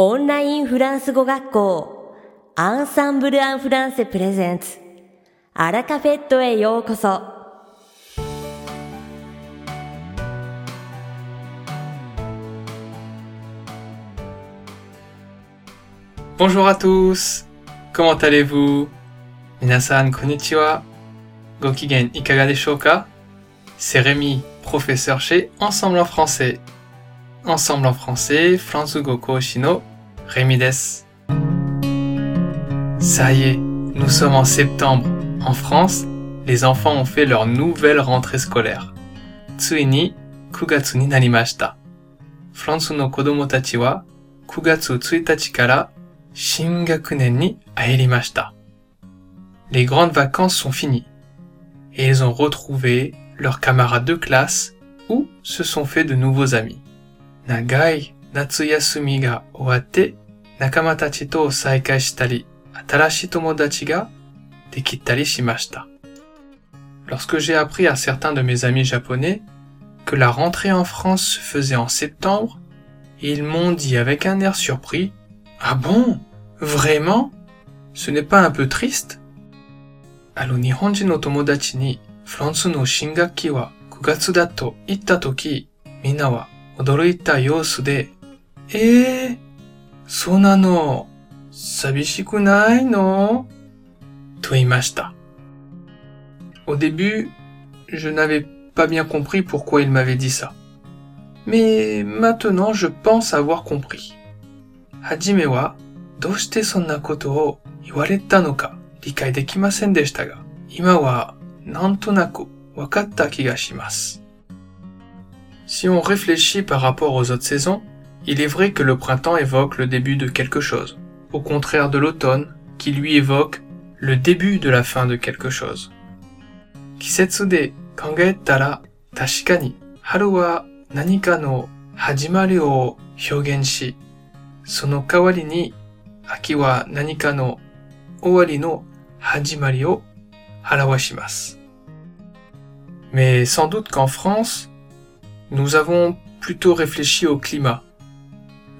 オンラインフランス語学校アンサンブル・アン・フランセプレゼンツアラカフェットへようこそ Bonjour à tous Comment allez-vous 皆さん、こんにちは。ご機嫌いかがでしょうか C'est Rémi, professeur chez Ensemble en français. Ensemble en français, Franzugo Koshino, Rémi des. Ça y est, nous sommes en septembre. En France, les enfants ont fait leur nouvelle rentrée scolaire. Tsuini, kugatsu ni narimashita. France no kodomo tachi wa, kugatsu tsuitachi kara, shingakunen ni aerimashita. Les grandes vacances sont finies. Et ils ont retrouvé leurs camarades de classe ou se sont fait de nouveaux amis. Nagai natsuyasumi ga owatte, nakama tachi to saikai shitari, atarashi tomodachi ga dekitari shimashita. Lorsque j'ai appris à certains de mes amis japonais que la rentrée en France se faisait en septembre, ils m'ont dit avec un air surpris, Ah bon? Vraiment? Ce n'est pas un peu triste? あの日本人の友達にフランスの新学期は9月だと言ったとき、みんなは驚いた様子で、ええー、 そうなの寂しくないのと言いました。Au début, je n'avais pas bien compris pourquoi il m'avait dit ça. Mais maintenant, je pense avoir compris. はじめは、どうしてそんなことを言われたのか。理解できませんでしたが、今はなんとなく分かった気がします。Si on réfléchit par rapport aux autres saisons, il est vrai que le printemps évoque le début de quelque chose, au contraire de l'automne, qui lui évoque le début de la fin de quelque chose. Sono. Mais sans doute qu'en France, nous avons plutôt réfléchi au climat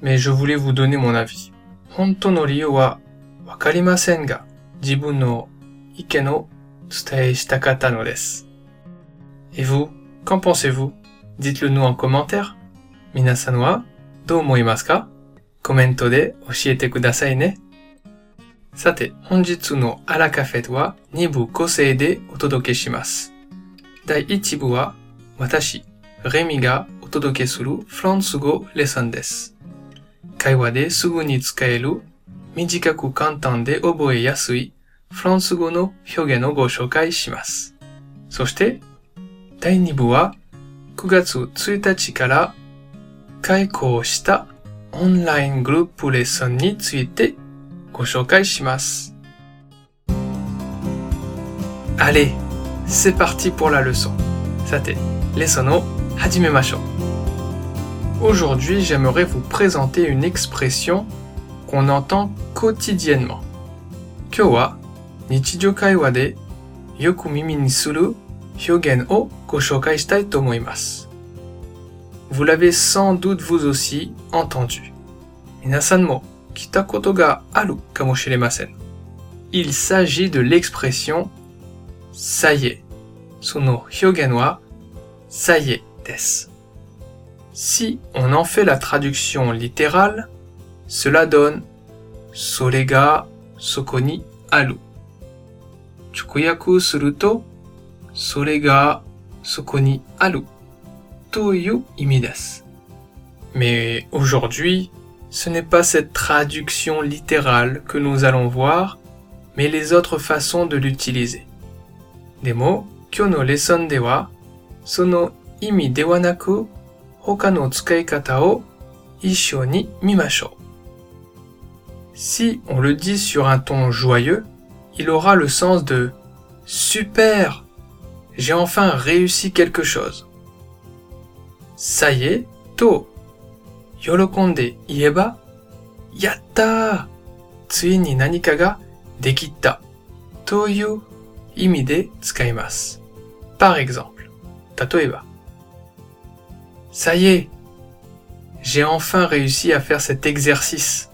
mais je voulais vous donner mon avis. 本当の理由はわかりませんが、自分の意見を伝えしたかったのです。Et vous, qu'en pensez-vous? Dites-le nous en commentaire. 皆さんはどう思いますかコメントで教えてくださいね。さて、本日のアラカフェは2部構成でお届けします。第1部は私、レミがお届けするフランス語レッスンです。 会話ですぐに使える短く簡単で覚えやすいフランス語の表現をご紹介します。そして、第2部は9月1日から開講したオンライングループレッスンについてご紹介します。Allez, c'est parti pour la leçon. さて、レッスンを始めましょう。Aujourd'hui, j'aimerais vous présenter une expression qu'on entend quotidiennement. Kyowa Nichijo Kaiwa de Yoku Mimi ni Suru Hyogen o Goshokai Shitai Tomoimasu. Vous l'avez sans doute vous aussi entendu. Minasan mo Kitakoto ga aru kamoshimasen. Il s'agit de l'expression ça y est. Sono Hyogen wa ça y est des. Si on en fait la traduction littérale, cela donne Sorega Sokoni Alu. Chukuyaku suruto Sorega Sokoni Alu. Toyu imidas. Mais aujourd'hui, ce n'est pas cette traduction littérale que nous allons voir, mais les autres façons de l'utiliser. Demo, kyo no lesson dewa, sono imi 他の使い方を一緒に見ましょう。 Si on le dit sur un ton joyeux, il aura le sens de Super J'ai enfin réussi quelque chose. Ça y est, to yorokonde ieba yatta tsui ni nanika ga dekitta toyu imi de tsukaimasu. Par exemple, tatoeba. Ça y est, j'ai enfin réussi à faire cet exercice.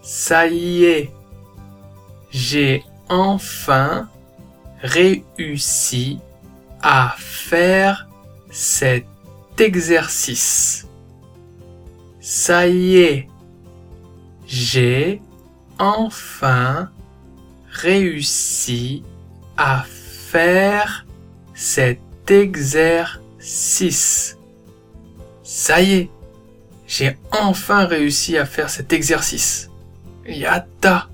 Ça y est, j'ai enfin réussi à faire cet exercice. Ça y est, j'ai enfin réussi à faire cet exercice. Ça y est, j'ai enfin réussi à faire cet exercice. Yatta!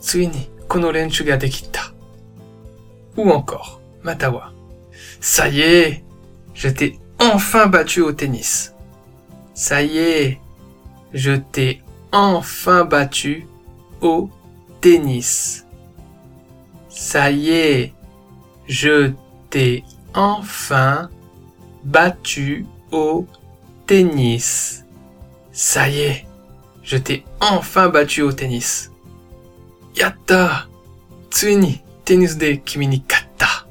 Tsui ni kono renshu ga dekita. Ou encore, Matawa. Ça y est, je t'ai enfin battu au tennis. Ça y est, je t'ai enfin battu au tennis. Ça y est, je t'ai enfin battu au tennis. Ça y est, je t'ai enfin battu au tennis. Yatta! Tsuni, tennis de kimi ni katta.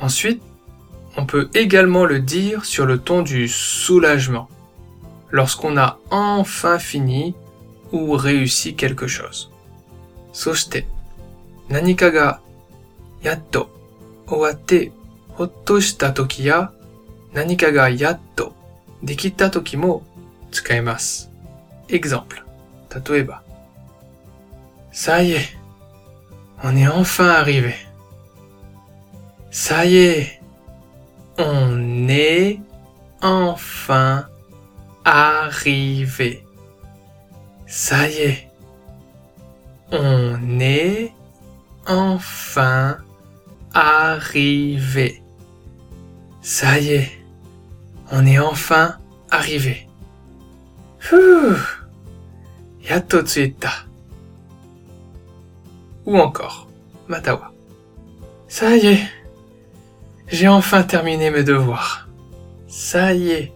Ensuite, on peut également le dire sur le ton du soulagement, lorsqu'on a enfin fini ou réussi quelque chose. Soshite, ga yatto ほっとした時や何かがやっとできた時も使います。Exemple. 例えば、Ça y est, on est enfin arrivé. Ça y est, on est enfin arrivé. Ça y est, on est enfin arrivé. Ça y est, on est enfin arrivé. Tsuita. Ou encore, Matawa. Ça y est, j'ai enfin terminé mes devoirs. Ça y est,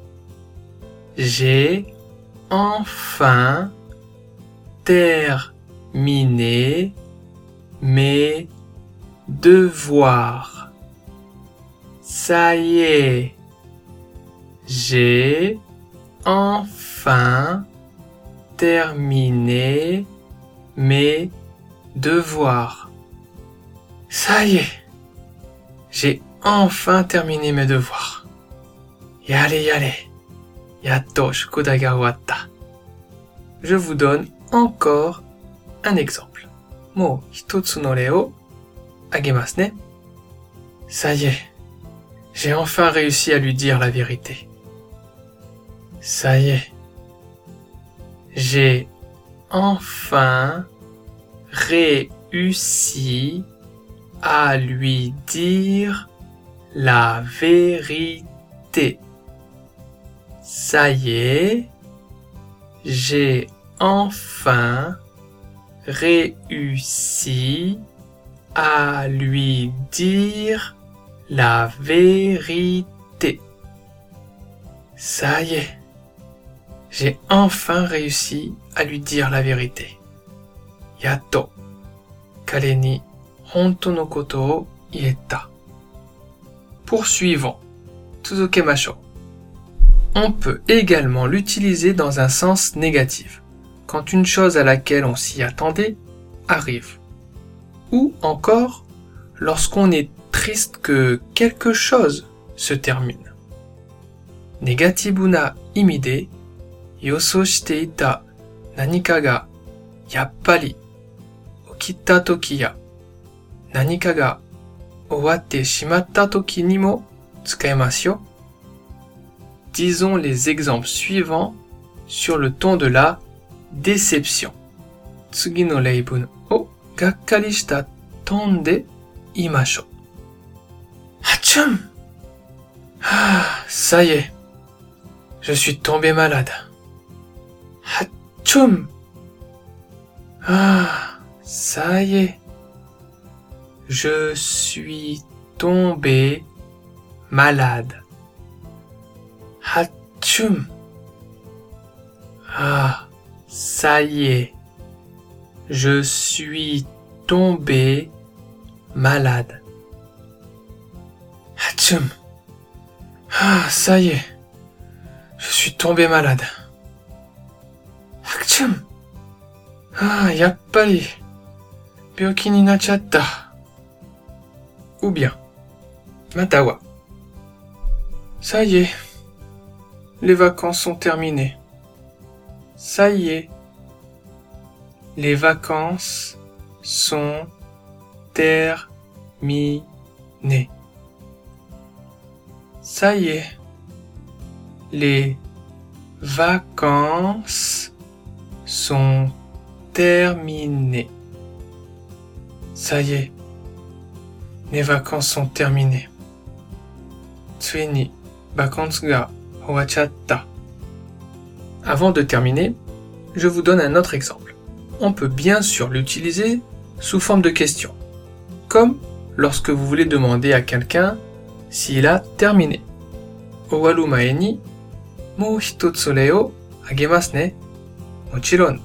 j'ai enfin terminé mes devoirs. Ça y est, j'ai enfin terminé mes devoirs. Ça y est, j'ai enfin terminé mes devoirs. Yale yale, ga ouatta. Je vous donne encore un exemple. Mo hitotsu no re Ça y est, j'ai enfin réussi à lui dire la vérité. Ça y est, j'ai enfin réussi à lui dire la vérité. Ça y est, j'ai enfin réussi à lui dire la vérité. Ça y est, j'ai enfin réussi à lui dire la vérité. Yato, kare ni honto no koto o ieta. Poursuivons. Tsuzukemashou. On peut également l'utiliser dans un sens négatif, quand une chose à laquelle on s'y attendait arrive. Ou encore lorsqu'on est triste que quelque chose se termine. Negatibu na imi de yoso shite ita nanika ga yappari okita toki ya nanika ga owatte toki ni mo. Disons les exemples suivants sur le ton de la déception. Tsugi no reibun o gakkari shita ton de imashou. Hachum! Ah, ça y est. Je suis tombé malade. Hatchoum. Ah, ça y est. Je suis tombé malade. Hatchoum. Ah, ça y est. Je suis tombé malade. Hatchoum. Ah, ça y est. Je suis tombé malade. Hatchoum. Ah, yappari. Byoki ni nachatta. Ou bien. Matawa. Ça y est. Les vacances sont terminées. Ça y est. Les vacances sont terminées. Ça y est. Les vacances sont terminées. Ça y est. Les vacances sont terminées. Avant de terminer, je vous donne un autre exemple. On peut bien sûr l'utiliser sous forme de question, comme lorsque vous voulez demander à quelqu'un s'il a terminé. Owaru mae ni mou hitotsu re o agemasu ne. Mochiron.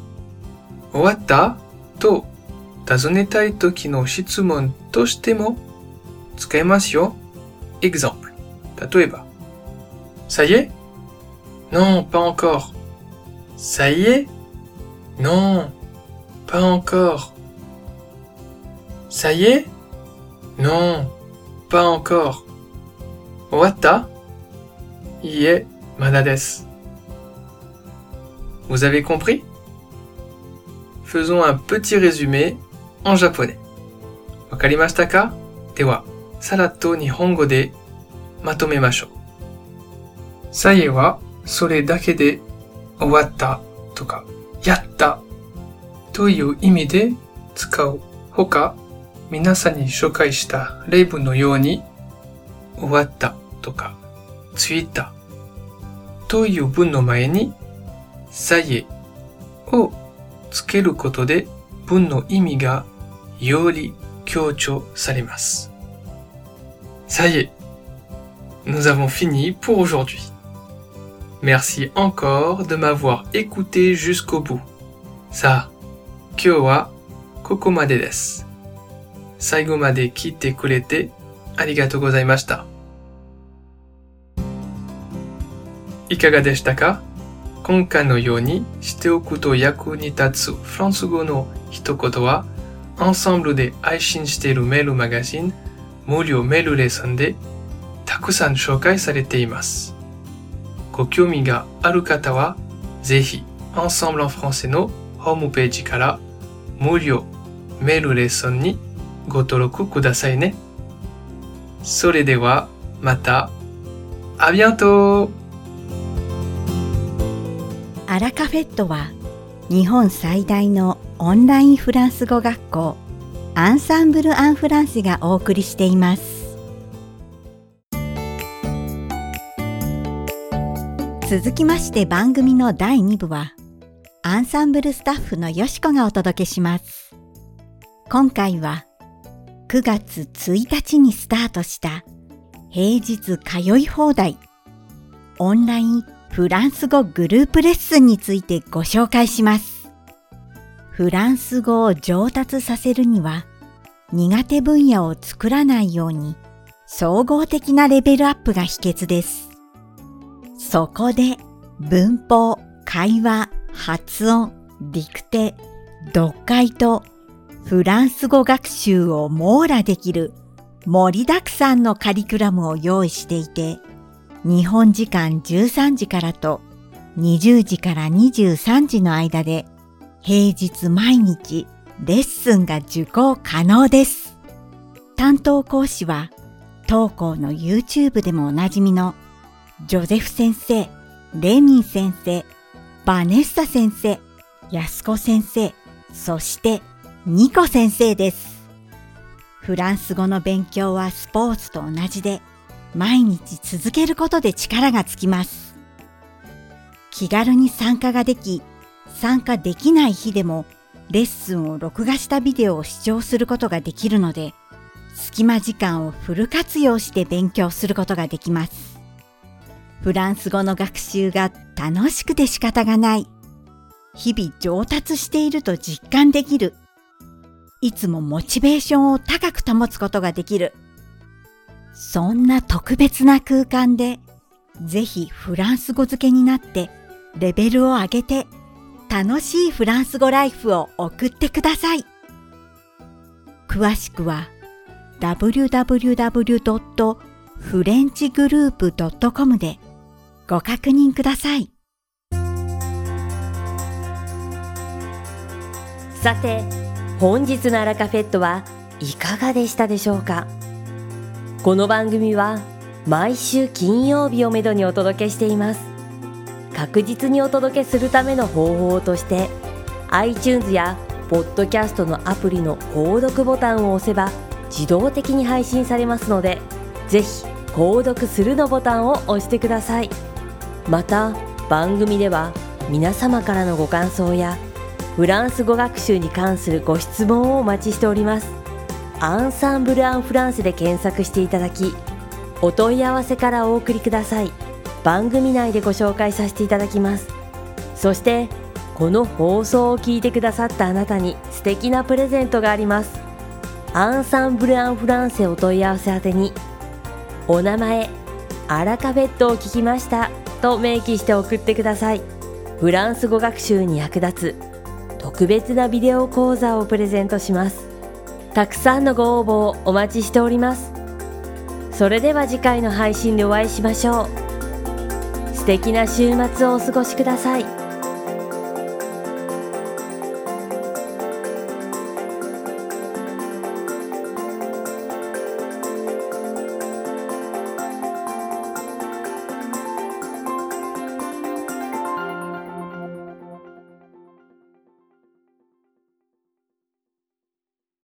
Owatta to tazonetai toki no shitsumon to shite mo tsukaemasu yo. Exemple. Tatoeba. Ça y est Non, pas encore. Ça y est Non, pas encore. Ça y est? Non, pas encore. Wata? Ie Manades. Vous avez compris? Faisons un petit résumé en japonais. Wakarimashita ka Dewa, sarato nihongo de matomemasho. Saye wa sore dake de owatta toka yatta とかやったという意味で使うほか皆さんに紹介した例文のように終わったとかついたという文の前にさえをつけることで文の意味がより強調されます。Ça y est, nous avons fini pour aujourd'hui. Merci encore de m'avoir écouté jusqu'au bout. さあ、 今日はここまでです。最後まで聞いてくれてありがとうございました。いかがでしたか？今回のようにしておくと役に立つフランス語の一言は、アンサンブルで配信しているメールマガジン、無料メールレッスンでたくさん紹介されています。ご興味がある方は、ぜひ、Ensemble en français のホームページから無料メールレッスンにご登録くださいね。それでは、また、あビアントアラカフェットは日本最大のオンラインフランス語学校アンサンブル・アン・フランセがお送りしています。続きまして番組の第2部はアンサンブルスタッフのよしこがお届けします今回は9月1日にスタートした平日通い放題オンラインフランス語グループレッスンについてご紹介します。フランス語を上達させるには苦手分野を作らないように総合的なレベルアップが秘訣です。そこで文法、会話、発音、ディクテ、読解とフランス語学習を網羅できる盛りだくさんのカリキュラムを用意していて日本時間13時からと20時から23時の間で平日毎日レッスンが受講可能です。担当講師は当校の YouTube でもおなじみのジョゼフ先生、レミン先生、バネッサ先生、ヤスコ先生、そしてニコ先生です。フランス語の勉強はスポーツと同じで毎日続けることで力がつきます。気軽に参加ができ、参加できない日でもレッスンを録画したビデオを視聴することができるので、隙間時間をフル活用して勉強することができます。フランス語の学習が楽しくて仕方がない。日々上達していると実感できる。いつもモチベーションを高く保つことができる。そんな特別な空間で、ぜひフランス語付けになってレベルを上げて楽しいフランス語ライフを送ってください。詳しくは www.frenchgroup.com でご確認ください。さて、本日のアラカフェットはいかがでしたでしょうか？この番組は毎週金曜日をめどにお届けしています。確実にお届けするための方法として iTunes やポッドキャストのアプリの購読ボタンを押せば自動的に配信されますのでぜひ購読するのボタンを押してくださいまた番組では皆様からのご感想やフランス語学習に関するご質問をお待ちしております。アンサンブル・アン・フランスで検索していただきお問い合わせからお送りください。番組内でご紹介させていただきます。そしてこの放送を聞いてくださったあなたに素敵なプレゼントがあります。アンサンブル・アン・フランセお問い合わせ宛てにお名前アラカフェットを聞きました。と明記して送ってください。フランス語学習に役立つ特別なビデオ講座をプレゼントします。たくさんのご応募をお待ちしております。それでは次回の配信でお会いしましょう。素敵な週末をお過ごしください。